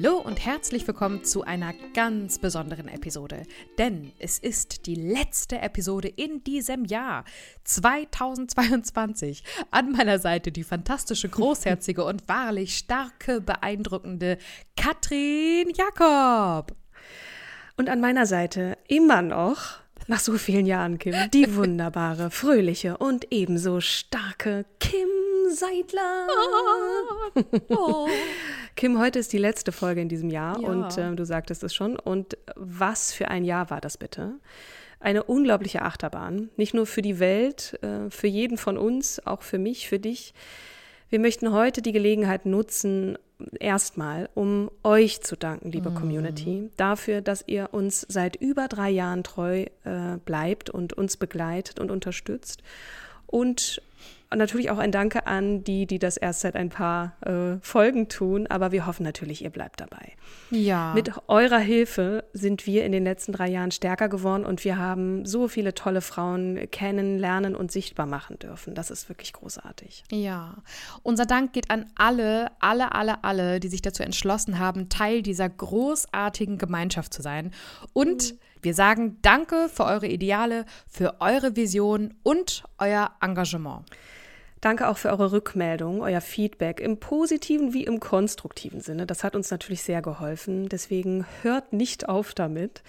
Hallo und herzlich willkommen zu einer ganz besonderen Episode. Denn es ist die letzte Episode in diesem Jahr 2022. An meiner Seite die fantastische, großherzige und wahrlich starke, beeindruckende Katrin Jakob. Und an meiner Seite immer noch, nach so vielen Jahren, Kim, die wunderbare, fröhliche und ebenso starke Kim Seidler. Oh. Kim, heute ist die letzte Folge in diesem Jahr Ja. und ähm, du sagtest es schon. Und was für ein Jahr war das bitte? Eine unglaubliche Achterbahn, nicht nur für die Welt, äh, für jeden von uns, auch für mich, für dich. Wir möchten heute die Gelegenheit nutzen, erstmal, um euch zu danken, liebe Community, dafür, dass ihr uns seit über drei Jahren treu äh, bleibt und uns begleitet und unterstützt. Und natürlich auch ein Danke an die, die das erst seit ein paar äh, Folgen tun, aber wir hoffen natürlich, ihr bleibt dabei. Ja. Mit eurer Hilfe sind wir in den letzten drei Jahren stärker geworden und wir haben so viele tolle Frauen kennenlernen und sichtbar machen dürfen. Das ist wirklich großartig. Ja, unser Dank geht an alle, alle, alle, alle, die sich dazu entschlossen haben, Teil dieser großartigen Gemeinschaft zu sein. Und wir sagen Danke für eure Ideale, für eure Vision und euer Engagement. Danke auch für eure Rückmeldung, euer Feedback im positiven wie im konstruktiven Sinne. Das hat uns natürlich sehr geholfen. Deswegen hört nicht auf damit.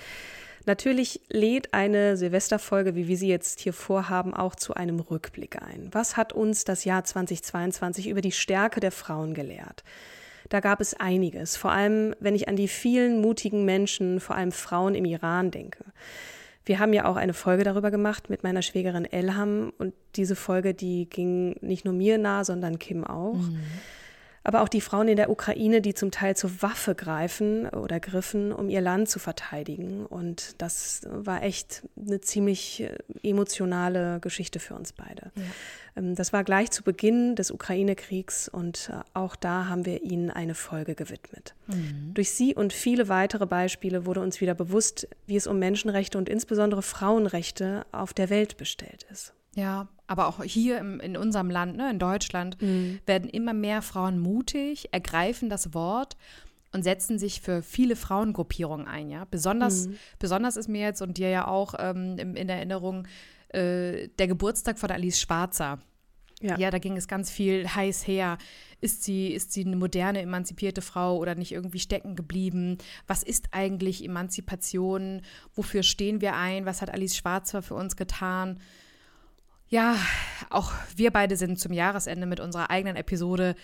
Natürlich lädt eine Silvesterfolge, wie wir sie jetzt hier vorhaben, auch zu einem Rückblick ein. Was hat uns das Jahr 2022 über die Stärke der Frauen gelehrt? Da gab es einiges, vor allem wenn ich an die vielen mutigen Menschen, vor allem Frauen im Iran denke. Wir haben ja auch eine Folge darüber gemacht mit meiner Schwägerin Elham und diese Folge, die ging nicht nur mir nah, sondern Kim auch. Aber auch die Frauen in der Ukraine, die zum Teil zur Waffe greifen oder griffen, um ihr Land zu verteidigen. Und das war echt eine ziemlich äh, emotionale Geschichte für uns beide. Ähm, Das war gleich zu Beginn des Ukraine-Kriegs und äh, auch da haben wir ihnen eine Folge gewidmet. Durch sie und viele weitere Beispiele wurde uns wieder bewusst, wie es um Menschenrechte und insbesondere Frauenrechte auf der Welt bestellt ist. Ja, aber auch hier im, in unserem Land, ne, in Deutschland, werden immer mehr Frauen mutig, ergreifen das Wort und setzen sich für viele Frauengruppierungen ein. Ja? Besonders, besonders ist mir jetzt und dir ja auch ähm, in, in Erinnerung äh, der Geburtstag von Alice Schwarzer. Ja. Ja, da ging es ganz viel heiß her. Ist sie, ist sie eine moderne, emanzipierte Frau oder nicht irgendwie stecken geblieben? Was ist eigentlich Emanzipation? Wofür stehen wir ein? Was hat Alice Schwarzer für uns getan? Ja, auch wir beide sind zum Jahresende mit unserer eigenen Episode,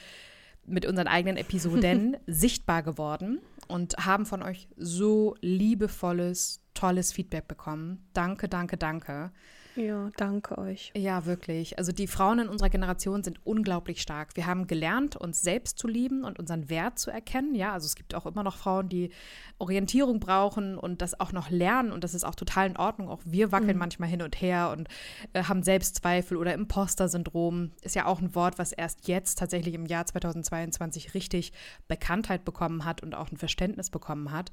mit unseren eigenen Episoden sichtbar geworden und haben von euch so liebevolles, tolles Feedback bekommen. Danke, danke, danke. Ja, danke euch. Ja, wirklich. Also die Frauen in unserer Generation sind unglaublich stark. Wir haben gelernt, uns selbst zu lieben und unseren Wert zu erkennen. Ja, also es gibt auch immer noch Frauen, die Orientierung brauchen und das auch noch lernen und das ist auch total in Ordnung. Auch wir wackeln manchmal hin und her und äh, haben Selbstzweifel oder Imposter-Syndrom. Ist ja auch ein Wort, was erst jetzt tatsächlich im Jahr 2022 richtig Bekanntheit bekommen hat und auch ein Verständnis bekommen hat.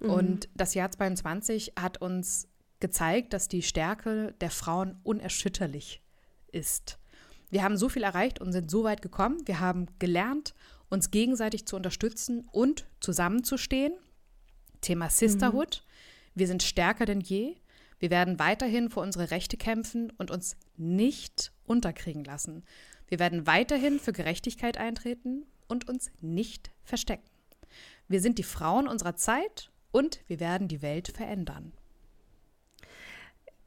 Und das Jahr 22 hat uns gezeigt, dass die Stärke der Frauen unerschütterlich ist. Wir haben so viel erreicht und sind so weit gekommen. Wir haben gelernt, uns gegenseitig zu unterstützen und zusammenzustehen. Thema Sisterhood. Wir sind stärker denn je. Wir werden weiterhin für unsere Rechte kämpfen und uns nicht unterkriegen lassen. Wir werden weiterhin für Gerechtigkeit eintreten und uns nicht verstecken. Wir sind die Frauen unserer Zeit und wir werden die Welt verändern.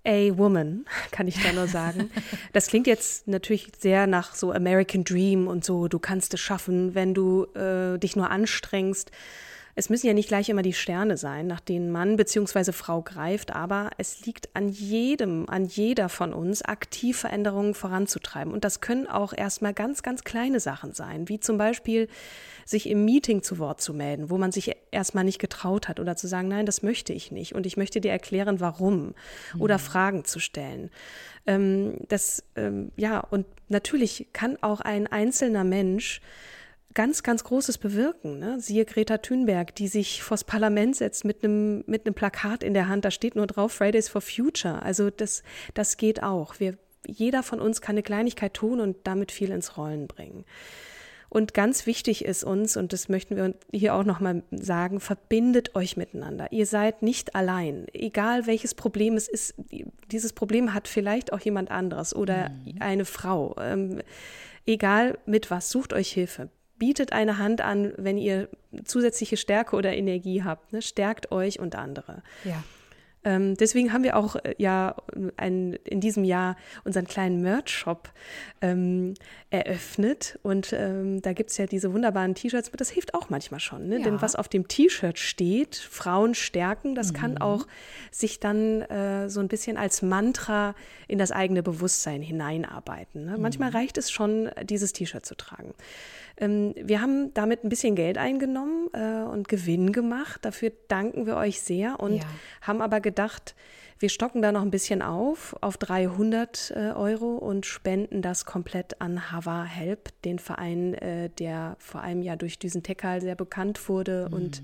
A Woman, kann ich da nur sagen. Das klingt jetzt natürlich sehr nach so American Dream und so, du kannst es schaffen, wenn du äh, dich nur anstrengst. Es müssen ja nicht gleich immer die Sterne sein, nach denen Mann bzw. Frau greift, aber es liegt an jedem, an jeder von uns, aktiv Veränderungen voranzutreiben. Und das können auch erstmal ganz, ganz kleine Sachen sein, wie zum Beispiel sich im Meeting zu Wort zu melden, wo man sich erstmal nicht getraut hat oder zu sagen, nein, das möchte ich nicht und ich möchte dir erklären, warum oder mhm. Fragen zu stellen. Ähm, das, ähm, ja, und natürlich kann auch ein einzelner Mensch ganz, ganz Großes bewirken. Ne? Siehe Greta Thunberg, die sich vors Parlament setzt mit einem, mit einem Plakat in der Hand, da steht nur drauf Fridays for Future. Also das, das geht auch. Wir, jeder von uns kann eine Kleinigkeit tun und damit viel ins Rollen bringen. Und ganz wichtig ist uns, und das möchten wir hier auch nochmal sagen, verbindet euch miteinander. Ihr seid nicht allein. Egal welches Problem es ist, dieses Problem hat vielleicht auch jemand anderes oder mhm. eine Frau. Ähm, egal mit was, sucht euch Hilfe bietet eine Hand an, wenn ihr zusätzliche Stärke oder Energie habt. Ne? Stärkt euch und andere. Ja. Ähm, deswegen haben wir auch äh, ja ein, in diesem Jahr unseren kleinen Merch-Shop ähm, eröffnet. Und ähm, da gibt es ja diese wunderbaren T-Shirts. Das hilft auch manchmal schon. Ne? Ja. Denn was auf dem T-Shirt steht, Frauen stärken, das mhm. kann auch sich dann äh, so ein bisschen als Mantra in das eigene Bewusstsein hineinarbeiten. Ne? Mhm. Manchmal reicht es schon, dieses T-Shirt zu tragen. Ähm, wir haben damit ein bisschen Geld eingenommen äh, und Gewinn gemacht. Dafür danken wir euch sehr und ja. haben aber gedacht, wir stocken da noch ein bisschen auf, auf 300 äh, Euro und spenden das komplett an Hava Help, den Verein, äh, der vor allem ja durch Düsen Tekal sehr bekannt wurde mhm. und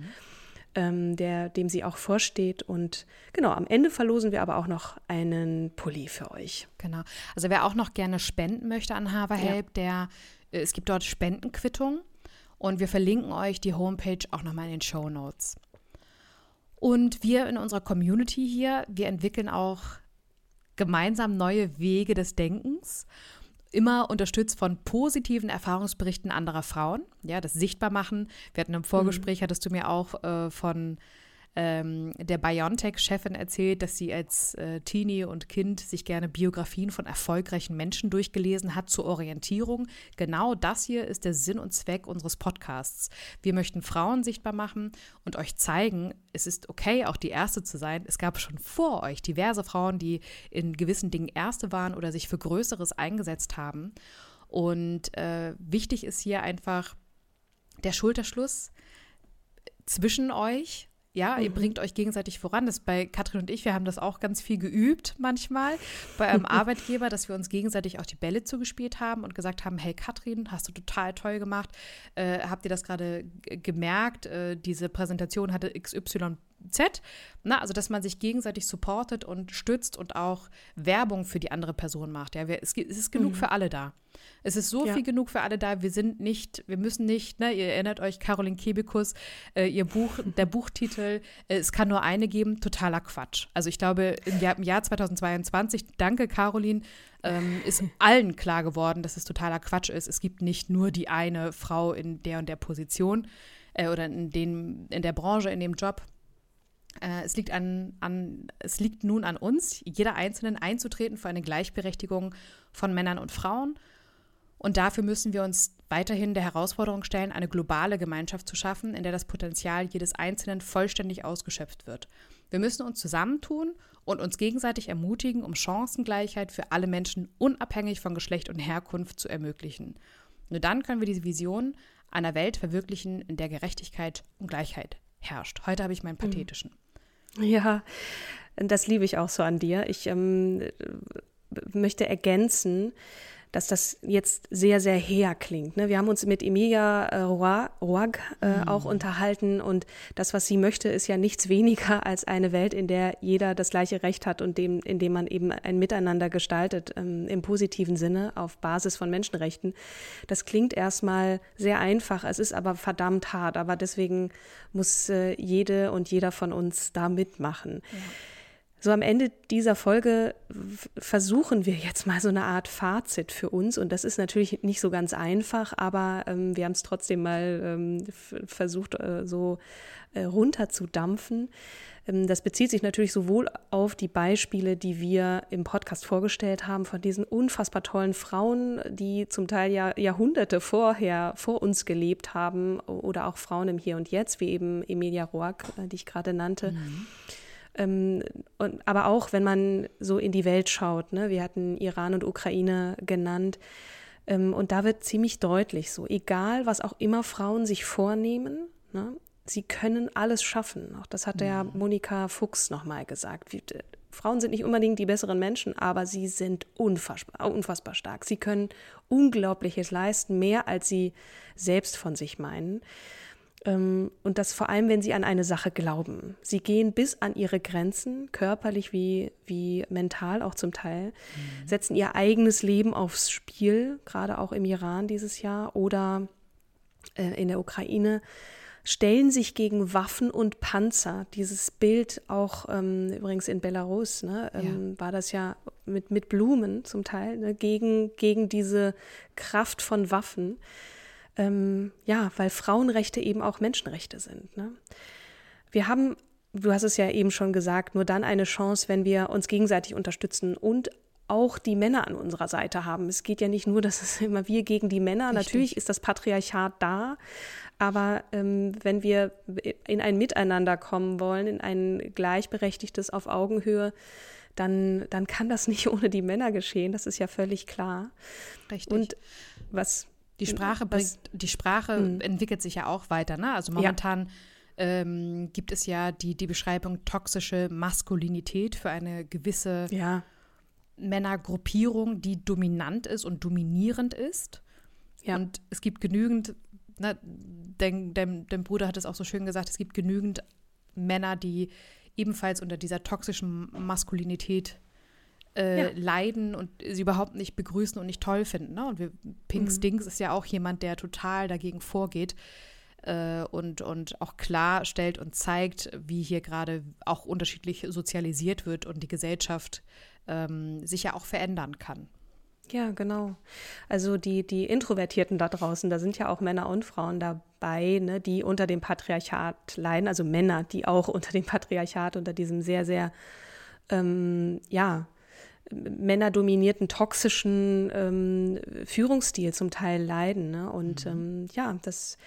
ähm, der, dem sie auch vorsteht. Und genau, am Ende verlosen wir aber auch noch einen Pulli für euch. Genau. Also wer auch noch gerne spenden möchte an Hava Help, ja. der es gibt dort Spendenquittungen und wir verlinken euch die Homepage auch nochmal in den Show Notes. Und wir in unserer Community hier, wir entwickeln auch gemeinsam neue Wege des Denkens, immer unterstützt von positiven Erfahrungsberichten anderer Frauen. Ja, das sichtbar machen. Wir hatten im Vorgespräch, mhm. hattest du mir auch äh, von ähm, der BioNTech-Chefin erzählt, dass sie als äh, Teenie und Kind sich gerne Biografien von erfolgreichen Menschen durchgelesen hat zur Orientierung. Genau das hier ist der Sinn und Zweck unseres Podcasts. Wir möchten Frauen sichtbar machen und euch zeigen, es ist okay, auch die Erste zu sein. Es gab schon vor euch diverse Frauen, die in gewissen Dingen Erste waren oder sich für Größeres eingesetzt haben. Und äh, wichtig ist hier einfach der Schulterschluss zwischen euch ja, mhm. ihr bringt euch gegenseitig voran. Das bei Katrin und ich, wir haben das auch ganz viel geübt manchmal bei einem Arbeitgeber, dass wir uns gegenseitig auch die Bälle zugespielt haben und gesagt haben, hey Katrin, hast du total toll gemacht. Äh, habt ihr das gerade gemerkt? Äh, diese Präsentation hatte XY Z. Na, also, dass man sich gegenseitig supportet und stützt und auch Werbung für die andere Person macht. Ja, es, ist genug mhm. für alle da. Es ist so ja. viel genug für alle da. Wir sind nicht, wir müssen nicht, ne, ihr erinnert euch, Caroline Kebekus, äh, ihr Buch, der Buchtitel, äh, es kann nur eine geben, totaler Quatsch. Also ich glaube, im Jahr, im Jahr 2022, danke Caroline, ähm, ist allen klar geworden, dass es totaler Quatsch ist. Es gibt nicht nur die eine Frau in der und der Position äh, oder in, den, in der Branche, in dem Job. Äh, es, liegt an, an, es liegt nun an uns, jeder Einzelnen einzutreten für eine Gleichberechtigung von Männern und Frauen. Und dafür müssen wir uns weiterhin der Herausforderung stellen, eine globale Gemeinschaft zu schaffen, in der das Potenzial jedes Einzelnen vollständig ausgeschöpft wird. Wir müssen uns zusammentun und uns gegenseitig ermutigen, um Chancengleichheit für alle Menschen unabhängig von Geschlecht und Herkunft zu ermöglichen. Nur dann können wir diese Vision einer Welt verwirklichen, in der Gerechtigkeit und Gleichheit herrscht. Heute habe ich meinen mhm. pathetischen. Ja, das liebe ich auch so an dir. Ich ähm, möchte ergänzen, dass das jetzt sehr, sehr her klingt. Ne? Wir haben uns mit Emilia äh, Roag äh, mhm. auch unterhalten und das, was sie möchte, ist ja nichts weniger als eine Welt, in der jeder das gleiche Recht hat und dem, in dem man eben ein Miteinander gestaltet, ähm, im positiven Sinne, auf Basis von Menschenrechten. Das klingt erstmal sehr einfach, es ist aber verdammt hart, aber deswegen muss äh, jede und jeder von uns da mitmachen. Ja. So am Ende dieser Folge versuchen wir jetzt mal so eine Art Fazit für uns. Und das ist natürlich nicht so ganz einfach, aber ähm, wir haben es trotzdem mal ähm, versucht, äh, so äh, runterzudampfen. Ähm, das bezieht sich natürlich sowohl auf die Beispiele, die wir im Podcast vorgestellt haben, von diesen unfassbar tollen Frauen, die zum Teil ja Jahrhunderte vorher vor uns gelebt haben, oder auch Frauen im Hier und Jetzt, wie eben Emilia Roark, äh, die ich gerade nannte. Mhm ähm, und, aber auch, wenn man so in die Welt schaut, ne? wir hatten Iran und Ukraine genannt, ähm, und da wird ziemlich deutlich so, egal was auch immer Frauen sich vornehmen, ne? sie können alles schaffen. Auch das hat der mhm. Monika Fuchs nochmal gesagt. Wie, Frauen sind nicht unbedingt die besseren Menschen, aber sie sind unfassbar, unfassbar stark. Sie können Unglaubliches leisten, mehr als sie selbst von sich meinen. Ähm, und das vor allem, wenn sie an eine Sache glauben. Sie gehen bis an ihre Grenzen, körperlich wie, wie mental auch zum Teil, mhm. setzen ihr eigenes Leben aufs Spiel, gerade auch im Iran dieses Jahr oder äh, in der Ukraine, stellen sich gegen Waffen und Panzer. Dieses Bild auch ähm, übrigens in Belarus ne, ähm, ja. war das ja mit, mit Blumen zum Teil, ne, gegen, gegen diese Kraft von Waffen ähm, ja, weil Frauenrechte eben auch Menschenrechte sind. Ne? Wir haben, du hast es ja eben schon gesagt, nur dann eine Chance, wenn wir uns gegenseitig unterstützen und auch die Männer an unserer Seite haben. Es geht ja nicht nur, dass es immer wir gegen die Männer, Richtig. natürlich ist das Patriarchat da, aber ähm, wenn wir in ein Miteinander kommen wollen, in ein gleichberechtigtes auf Augenhöhe, dann, dann kann das nicht ohne die Männer geschehen, das ist ja völlig klar. Richtig. Und was die Sprache bringt, die Sprache mhm. entwickelt sich ja auch weiter, ne? Also momentan ja. ähm, gibt es ja die, die Beschreibung toxische Maskulinität für eine gewisse ja. Männergruppierung, die dominant ist und dominierend ist. Ja. Und es gibt genügend, ne, dein, dein, dein Bruder hat es auch so schön gesagt, es gibt genügend Männer, die ebenfalls unter dieser toxischen Maskulinität äh, ja. leiden und sie überhaupt nicht begrüßen und nicht toll finden. Ne? Und wir, Pink Stinks mhm. ist ja auch jemand, der total dagegen vorgeht äh, und, und auch klarstellt und zeigt, wie hier gerade auch unterschiedlich sozialisiert wird und die Gesellschaft ähm, sich ja auch verändern kann. Ja, genau. Also die, die Introvertierten da draußen, da sind ja auch Männer und Frauen dabei, ne, die unter dem Patriarchat leiden, also Männer, die auch unter dem Patriarchat, unter diesem sehr, sehr, ähm, ja, männerdominierten, toxischen ähm, Führungsstil zum Teil leiden. Ne? Und mhm. ähm, ja, das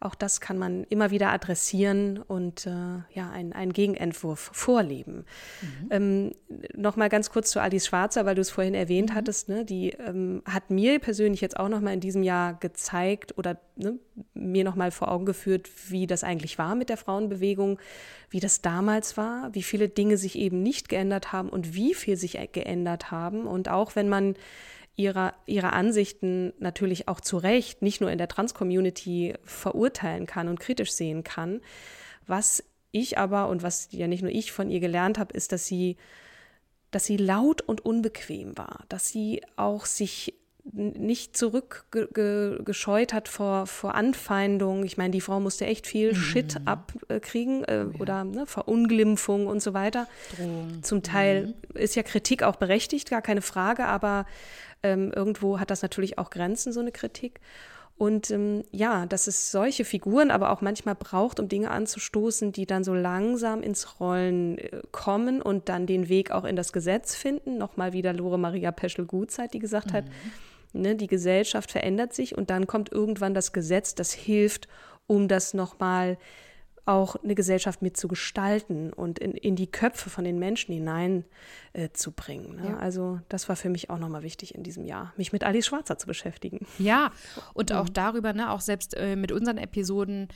auch das kann man immer wieder adressieren und äh, ja, einen, Gegenentwurf vorleben. Mhm. Ähm, Nochmal ganz kurz zu Alice Schwarzer, weil du es vorhin erwähnt mhm. hattest. Ne? Die ähm, hat mir persönlich jetzt auch nochmal in diesem Jahr gezeigt oder ne, mir nochmal vor Augen geführt, wie das eigentlich war mit der Frauenbewegung, wie das damals war, wie viele Dinge sich eben nicht geändert haben und wie viel sich geändert haben. Und auch wenn man ihrer, ihrer Ansichten natürlich auch zu Recht nicht nur in der Trans-Community verurteilen kann und kritisch sehen kann. Was ich aber und was ja nicht nur ich von ihr gelernt habe, ist, dass sie, dass sie laut und unbequem war, dass sie auch sich nicht zurückgescheut hat vor, vor Anfeindung. Ich meine, die Frau musste echt viel mhm. Shit abkriegen äh, ja. oder ne, Verunglimpfung und so weiter. Drohung. Zum Teil mhm. ist ja Kritik auch berechtigt, gar keine Frage, aber ähm, irgendwo hat das natürlich auch Grenzen, so eine Kritik. Und ähm, ja, dass es solche Figuren aber auch manchmal braucht, um Dinge anzustoßen, die dann so langsam ins Rollen äh, kommen und dann den Weg auch in das Gesetz finden. Nochmal wieder Lore Maria Peschel-Gutzeit, die gesagt mhm. hat, ne, die Gesellschaft verändert sich und dann kommt irgendwann das Gesetz, das hilft, um das nochmal auch eine Gesellschaft mitzugestalten und in, in die Köpfe von den Menschen hineinzubringen. Äh, ne? ja. Also das war für mich auch nochmal wichtig in diesem Jahr, mich mit Alice Schwarzer zu beschäftigen. Ja, und auch mhm. darüber, ne, auch selbst äh, mit unseren Episoden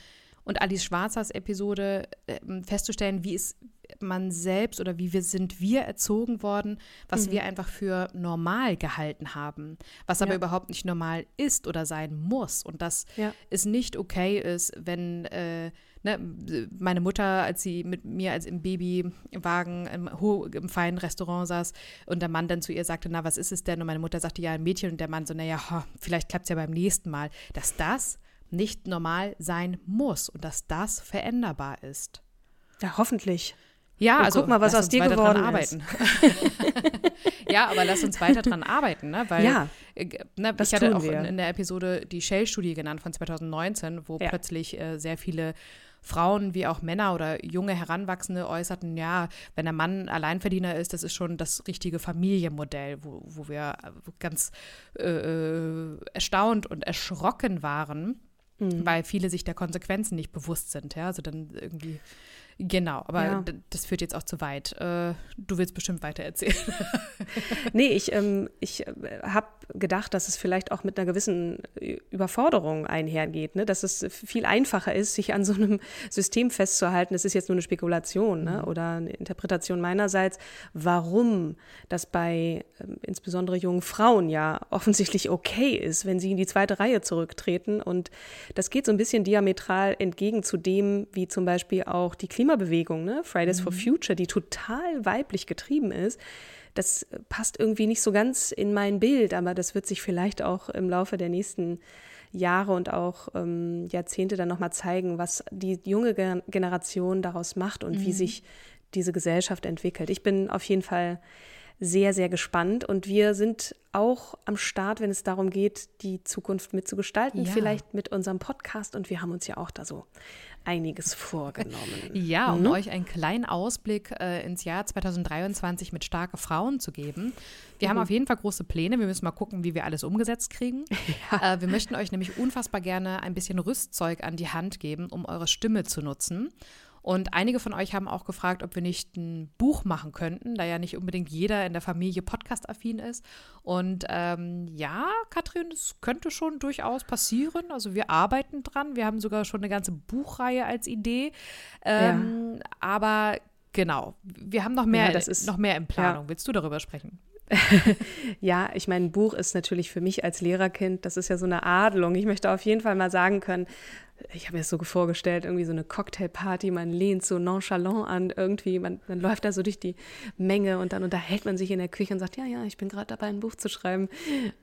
und Alice Schwarzers Episode äh, festzustellen, wie ist man selbst oder wie wir sind wir erzogen worden, was mhm. wir einfach für normal gehalten haben, was aber ja. überhaupt nicht normal ist oder sein muss und dass ja. es nicht okay ist, wenn äh, ne, meine Mutter, als sie mit mir als im Babywagen im, im, feinen Restaurant saß und der Mann dann zu ihr sagte, na, was ist es denn? Und meine Mutter sagte, ja, ein Mädchen. Und der Mann so, naja, vielleicht klappt es ja beim nächsten Mal. Dass das nicht normal sein muss und dass das veränderbar ist. Ja, hoffentlich. Ja, Und also guck mal, was aus dir geworden arbeiten. ja, aber lass uns weiter dran arbeiten, ne? Weil Ja, äh, ne, ich hatte auch in, in der Episode die Shell-Studie genannt von 2019, wo Ja. plötzlich äh, sehr viele Frauen wie auch Männer oder junge Heranwachsende äußerten, ja, wenn der Mann Alleinverdiener ist, das ist schon das richtige Familienmodell, wo, wo wir äh, ganz äh, äh, erstaunt und erschrocken waren, Mhm. weil viele sich der Konsequenzen nicht bewusst sind. Ja, also dann irgendwie, genau, aber Ja. das führt jetzt auch zu weit. Äh, du willst bestimmt weiter erzählen. Nee, ich, ähm, ich äh, habe gedacht, dass es vielleicht auch mit einer gewissen Ü- Überforderung einhergeht, ne? dass es viel einfacher ist, sich an so einem System festzuhalten. Das ist jetzt nur eine Spekulation ne? oder eine Interpretation meinerseits, warum das bei ähm, insbesondere jungen Frauen ja offensichtlich okay ist, wenn sie in die zweite Reihe zurücktreten. Und das geht so ein bisschen diametral entgegen zu dem, wie zum Beispiel auch die Klimabewegung, ne? Fridays for Future, die total weiblich getrieben ist das passt irgendwie nicht so ganz in mein Bild, aber das wird sich vielleicht auch im Laufe der nächsten Jahre und auch ähm, Jahrzehnte dann nochmal zeigen, was die junge Gen- Generation daraus macht und wie sich diese Gesellschaft entwickelt. Ich bin auf jeden Fall sehr, sehr gespannt und wir sind auch am Start, wenn es darum geht, die Zukunft mitzugestalten, Ja. vielleicht mit unserem Podcast und wir haben uns ja auch da so einiges vorgenommen. Ja, um Ne? euch einen kleinen Ausblick äh, ins Jahr 2023 mit starke Frauen zu geben. Wir haben auf jeden Fall große Pläne. Wir müssen mal gucken, wie wir alles umgesetzt kriegen. Äh, wir möchten euch nämlich unfassbar gerne ein bisschen Rüstzeug an die Hand geben, um eure Stimme zu nutzen. Und einige von euch haben auch gefragt, ob wir nicht ein Buch machen könnten, da ja nicht unbedingt jeder in der Familie podcast-affin ist. Und ähm, ja, Katrin, das könnte schon durchaus passieren. Also wir arbeiten dran. Wir haben sogar schon eine ganze Buchreihe als Idee. Ähm, Aber genau, wir haben noch mehr, Ja, das ist- noch mehr in Planung. Willst du darüber sprechen? Ja, ich meine, ein Buch ist natürlich für mich als Lehrerkind, das ist ja so eine Adelung. Ich möchte auf jeden Fall mal sagen können, ich habe mir das so vorgestellt, irgendwie so eine Cocktailparty, man lehnt so nonchalant an irgendwie, man, man läuft da so durch die Menge und dann unterhält man sich in der Küche und sagt, ja, ja, ich bin gerade dabei, ein Buch zu schreiben.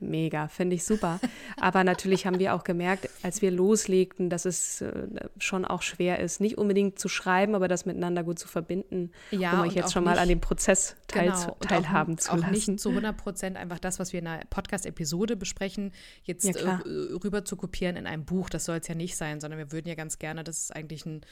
Mega, finde ich super. Aber natürlich haben wir auch gemerkt, als wir loslegten, dass es äh, schon auch schwer ist, nicht unbedingt zu schreiben, aber das miteinander gut zu verbinden, Ja, um euch jetzt auch schon mal nicht- an dem Prozess teil, Genau, teilhaben auch, zu auch lassen. nicht zu 100 Prozent einfach das, was wir in einer Podcast-Episode besprechen, jetzt Ja, äh, rüber zu kopieren in ein Buch. Das soll es ja nicht sein, sondern wir würden ja ganz gerne, dass es eigentlich ein,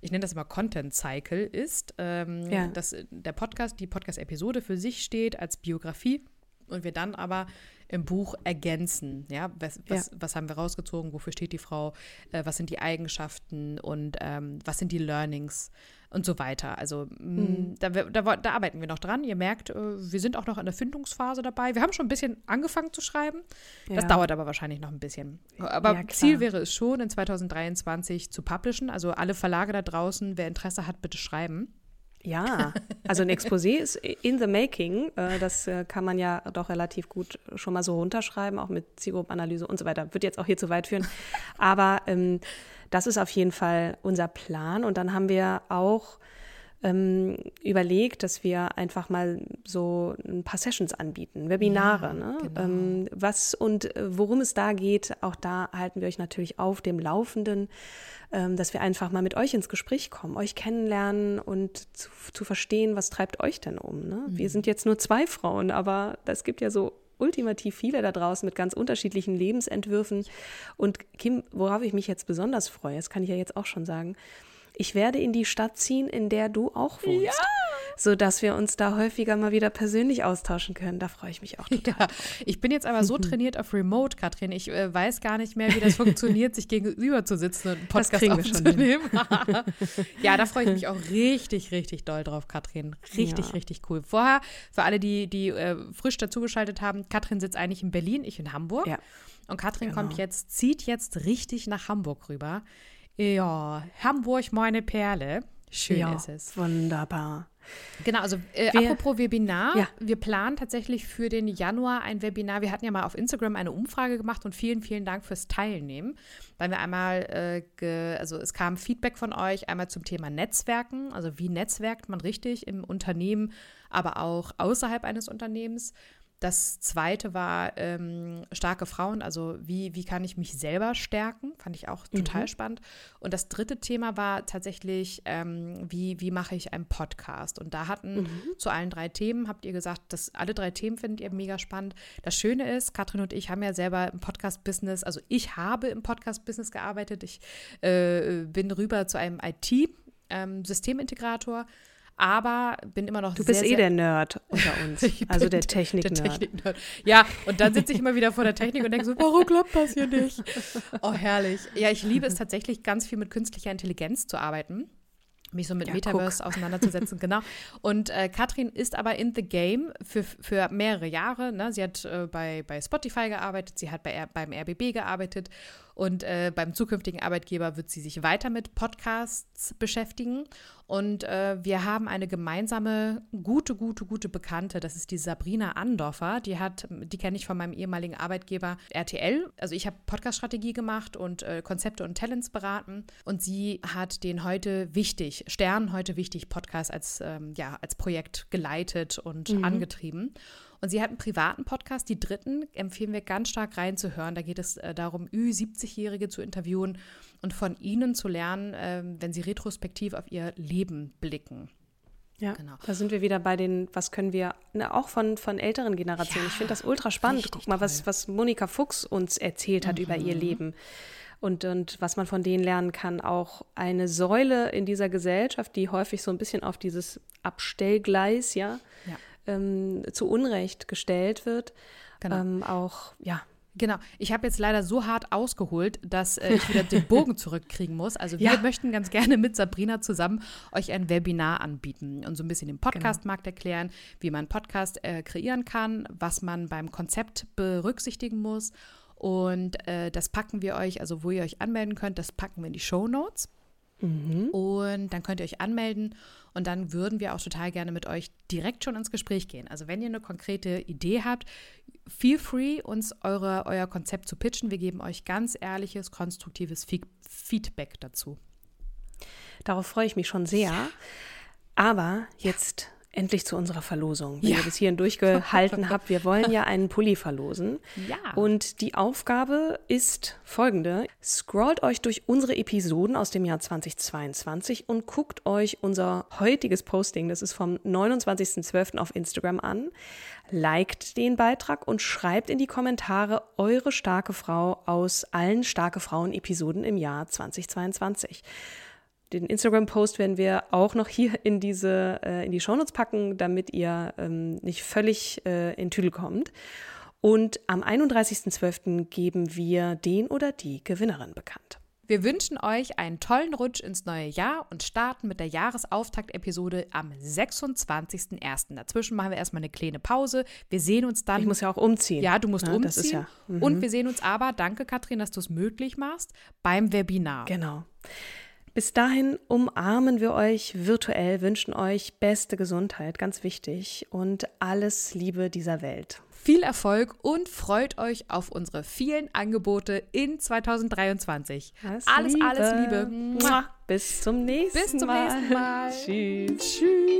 ich nenne das immer Content Cycle ist, ähm, Ja. dass der Podcast, die Podcast-Episode für sich steht als Biografie und wir dann aber im Buch ergänzen. Ja, was, was, was haben wir rausgezogen? Wofür steht die Frau? Äh, was sind die Eigenschaften und ähm, was sind die Learnings und so weiter? Also mh, da, wir- da, wo- da arbeiten wir noch dran. Ihr merkt, äh, wir sind auch noch in der Findungsphase dabei. Wir haben schon ein bisschen angefangen zu schreiben. Das Ja. dauert aber wahrscheinlich noch ein bisschen. Aber Ja. Ziel wäre es schon, in 2023 zu publishen. Also alle Verlage da draußen, wer Interesse hat, bitte schreiben. Ja, also ein Exposé ist in the making. Äh, Das äh, kann man ja doch relativ gut schon mal so runterschreiben, auch mit Zielgruppenanalyse und so weiter. Wird jetzt auch hier zu weit führen. Aber ähm, das ist auf jeden Fall unser Plan. Und dann haben wir auch ähm, überlegt, dass wir einfach mal so ein paar Sessions anbieten, Webinare. Ja, ne? genau. ähm, was und äh, worum es da geht, auch da halten wir euch natürlich auf dem Laufenden, ähm, dass wir einfach mal mit euch ins Gespräch kommen, euch kennenlernen und zu, zu verstehen, was treibt euch denn um. Ne? Wir Mhm. sind jetzt nur zwei Frauen, aber es gibt ja so ultimativ viele da draußen mit ganz unterschiedlichen Lebensentwürfen. Und Kim, worauf ich mich jetzt besonders freue, das kann ich ja jetzt auch schon sagen, ich werde in die Stadt ziehen, in der du auch wohnst. Ja. Sodass wir uns da häufiger mal wieder persönlich austauschen können. Da freue ich mich auch total. Ja, ich bin jetzt aber so trainiert auf Remote, Katrin. Ich äh, weiß gar nicht mehr, wie das funktioniert, sich gegenüber zu sitzen und einen Podcast kriegen wir schon aufzunehmen. ja, da freue ich mich auch richtig, richtig doll drauf, Katrin. Richtig, Ja. richtig cool. Vorher, für alle, die, die äh, frisch dazugeschaltet haben, Katrin sitzt eigentlich in Berlin, ich in Hamburg. Ja. Und Katrin Genau. kommt jetzt, zieht jetzt richtig nach Hamburg rüber. Ja, Hamburg, meine Perle. Schön ja, ist es. wunderbar. Genau, also äh, Wir- apropos Webinar, Ja. wir planen tatsächlich für den Januar ein Webinar. Wir hatten ja mal auf Instagram eine Umfrage gemacht und vielen, vielen Dank fürs Teilnehmen, weil wir einmal, äh, also es kam Feedback von euch einmal zum Thema Netzwerken, also wie netzwerkt man richtig im Unternehmen, aber auch außerhalb eines Unternehmens. Das zweite war ähm, starke Frauen, also wie, wie kann ich mich selber stärken, fand ich auch total mhm. spannend. Und das dritte Thema war tatsächlich, ähm, wie, wie mache ich einen Podcast? Und da hatten mhm. zu allen drei Themen, habt ihr gesagt, dass alle drei Themen findet ihr mega spannend. Das Schöne ist, Katrin und ich haben ja selber im Podcast-Business, also ich habe im Podcast-Business gearbeitet, ich äh, bin rüber zu einem IT-Systemintegrator. Ähm, aber bin immer noch Du bist sehr, eh der Nerd unter uns, also der Technik-Nerd. Technik ja, und dann sitze ich immer wieder vor der Technik und denke so, warum klappt das hier nicht? Oh, herrlich. Ja, ich liebe es tatsächlich, ganz viel mit künstlicher Intelligenz zu arbeiten mich so mit ja, Metaverse guck. auseinanderzusetzen, genau. Und äh, Katrin ist aber in the game für, für mehrere Jahre. Ne? Sie hat äh, bei, bei Spotify gearbeitet, sie hat bei, beim RBB gearbeitet und äh, beim zukünftigen Arbeitgeber wird sie sich weiter mit Podcasts beschäftigen. Und äh, wir haben eine gemeinsame, gute, gute, gute Bekannte. Das ist die Sabrina Andorfer. Die hat, die kenne ich von meinem ehemaligen Arbeitgeber RTL. Also ich habe Podcast-Strategie gemacht und äh, Konzepte und Talents beraten. Und sie hat den heute wichtig, Stern heute wichtig Podcast als, ähm, ja, als Projekt geleitet und mhm. angetrieben. Und sie hat einen privaten Podcast, die dritten, empfehlen wir ganz stark reinzuhören. Da geht es äh, darum, Ü70-Jährige zu interviewen und von ihnen zu lernen, äh, wenn sie retrospektiv auf ihr Leben blicken. Ja, genau. da sind wir wieder bei den, was können wir, ne, auch von, von älteren Generationen. Ja, ich finde das ultra spannend. Guck mal, was, was Monika Fuchs uns erzählt hat mhm. über ihr mhm. Leben und, und was man von denen lernen kann. Auch eine Säule in dieser Gesellschaft, die häufig so ein bisschen auf dieses Abstellgleis, ja, ja ähm, zu Unrecht gestellt wird. Genau. Ähm, auch, ja. Genau. Ich habe jetzt leider so hart ausgeholt, dass äh, ich wieder den Bogen zurückkriegen muss. Also wir ja. möchten ganz gerne mit Sabrina zusammen euch ein Webinar anbieten und so ein bisschen den Podcast-Markt genau. erklären, wie man Podcast äh, kreieren kann, was man beim Konzept berücksichtigen muss. Und äh, das packen wir euch, also wo ihr euch anmelden könnt, das packen wir in die Show Notes. Mhm. Und dann könnt ihr euch anmelden und dann würden wir auch total gerne mit euch direkt schon ins Gespräch gehen. Also wenn ihr eine konkrete Idee habt, feel free, uns eure, euer Konzept zu pitchen. Wir geben euch ganz ehrliches, konstruktives Feedback dazu. Darauf freue ich mich schon sehr. Aber jetzt endlich zu unserer Verlosung. Wenn ja. ihr bis hierhin durchgehalten habt, wir wollen ja einen Pulli verlosen. Ja. Und die Aufgabe ist folgende. Scrollt euch durch unsere Episoden aus dem Jahr 2022 und guckt euch unser heutiges Posting, das ist vom 29.12. auf Instagram an. Liked den Beitrag und schreibt in die Kommentare eure starke Frau aus allen starke Frauen Episoden im Jahr 2022. Den Instagram-Post werden wir auch noch hier in diese, äh, in die Shownotes packen, damit ihr ähm, nicht völlig äh, in Tüdel kommt. Und am 31.12. geben wir den oder die Gewinnerin bekannt. Wir wünschen euch einen tollen Rutsch ins neue Jahr und starten mit der Jahresauftakt-Episode am 26.01. Dazwischen machen wir erstmal eine kleine Pause. Wir sehen uns dann. Ich muss ja auch umziehen. Ja, du musst ja, umziehen. Ja, mhm. Und wir sehen uns aber, danke Katrin, dass du es möglich machst, beim Webinar. Genau. Bis dahin umarmen wir euch virtuell, wünschen euch beste Gesundheit, ganz wichtig, und alles Liebe dieser Welt. Viel Erfolg und freut euch auf unsere vielen Angebote in 2023. Das alles, Liebe. alles Liebe. Bis zum nächsten Mal. Bis zum Mal. nächsten Mal. Tschüss. Tschüss.